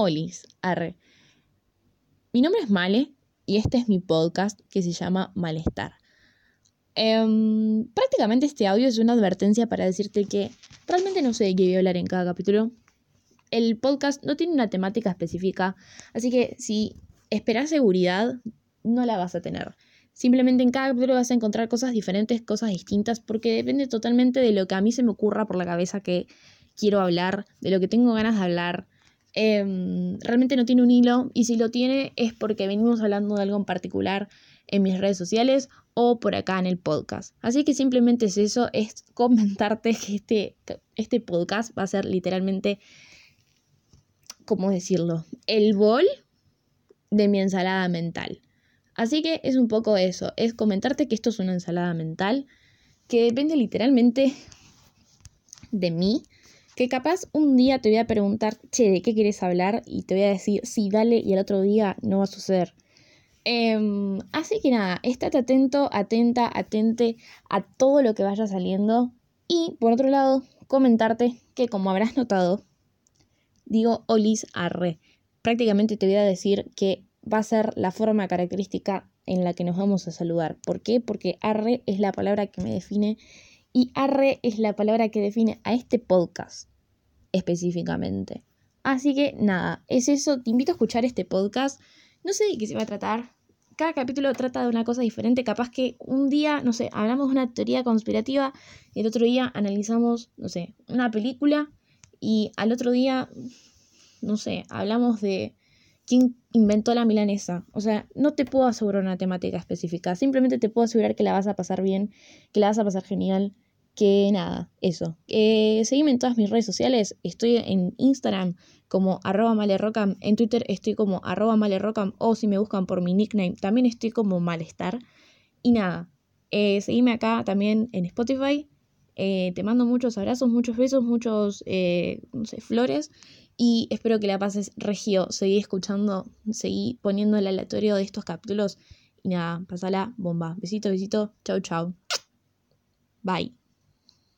Olis, arre. Mi nombre es Male y este es mi podcast que se llama Malestar. Em, prácticamente este audio es una advertencia para decirte que realmente no sé de qué voy a hablar en cada capítulo. El podcast no tiene una temática específica, así que si esperas seguridad, no la vas a tener. Simplemente en cada capítulo vas a encontrar cosas diferentes, cosas distintas, porque depende totalmente de lo que a mí se me ocurra por la cabeza que quiero hablar, de lo que tengo ganas de hablar. Em, realmente no tiene un hilo y si lo tiene es porque venimos hablando de algo en particular en mis redes sociales o por acá en el podcast. Así que simplemente es eso, es comentarte que este, este podcast va a ser literalmente, ¿cómo decirlo? El bol de mi ensalada mental. Así que es un poco eso, es comentarte que esto es una ensalada mental que depende literalmente de mí que capaz un día te voy a preguntar, che, ¿de qué quieres hablar? Y te voy a decir, sí, dale, y el otro día no va a suceder. Em, así que nada, estate atento, atenta, atente a todo lo que vaya saliendo. Y por otro lado, comentarte que como habrás notado, digo olis arre. Prácticamente te voy a decir que va a ser la forma característica en la que nos vamos a saludar. ¿Por qué? Porque arre es la palabra que me define y arre es la palabra que define a este podcast específicamente. Así que nada, es eso. Te invito a escuchar este podcast. No sé de qué se va a tratar. Cada capítulo trata de una cosa diferente. Capaz que un día, no sé, hablamos de una teoría conspirativa y el otro día analizamos, no sé, una película y al otro día, no sé, hablamos de quién inventó la milanesa. O sea, no te puedo asegurar una temática específica. Simplemente te puedo asegurar que la vas a pasar bien, que la vas a pasar genial que nada, eso. Eh, seguime en todas mis redes sociales. Estoy en Instagram como arroba malerrocam. En Twitter estoy como arroba malerrocam. O si me buscan por mi nickname, también estoy como malestar. Y nada, eh, seguime acá también en Spotify. Eh, te mando muchos abrazos, muchos besos, muchos, eh, flores. Y espero que la pases regio. Seguí escuchando, seguí poniendo el aleatorio de estos capítulos. Y nada, pasala bomba. Besito, besito. Chau, chau. Bye.